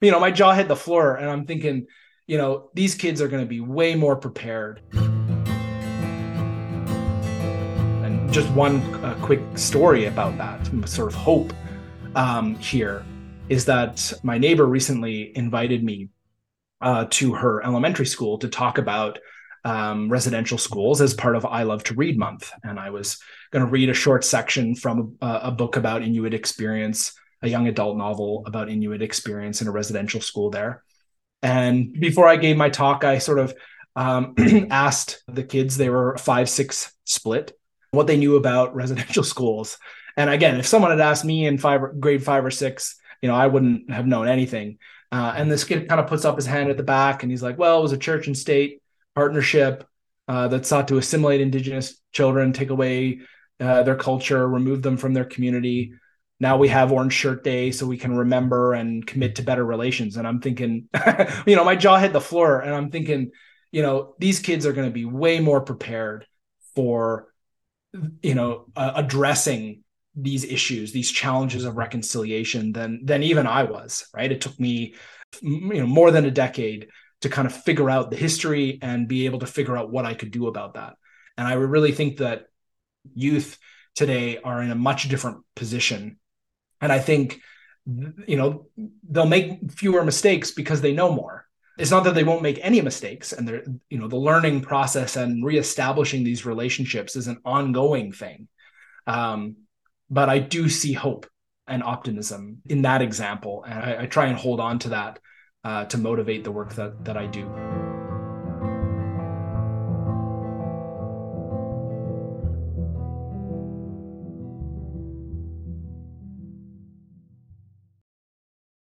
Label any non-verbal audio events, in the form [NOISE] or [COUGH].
you know, my jaw hit the floor and I'm thinking, you know, these kids are going to be way more prepared. And just one uh, quick story about that, sort of hope um, here, is that my neighbor recently invited me uh, to her elementary school to talk about um, residential schools as part of I Love to Read Month. And I was going to read a short section from a, a book about Inuit experience a young adult novel about Inuit experience in a residential school there. And before I gave my talk, I sort of um, [CLEARS THROAT] asked the kids, they were five, six split, what they knew about [LAUGHS] residential schools. And again, if someone had asked me in five, grade five or six, you know, I wouldn't have known anything. Uh, and this kid kind of puts up his hand at the back and he's like, well, it was a church and state partnership uh, that sought to assimilate Indigenous children, take away uh, their culture, remove them from their community now we have orange shirt day so we can remember and commit to better relations. And i'm thinking [LAUGHS] you know my jaw hit the floor and i'm thinking you know these kids are going to be way more prepared for you know uh, addressing these issues these challenges of reconciliation than than even i was right? It took me you know more than a decade to kind of figure out the history and be able to figure out what i could do about that. And i really think that youth today are in a much different position and I think, you know, they'll make fewer mistakes because they know more. It's not that they won't make any mistakes, and they're, you know, the learning process and reestablishing these relationships is an ongoing thing. Um, but I do see hope and optimism in that example, and I, I try and hold on to that uh, to motivate the work that that I do.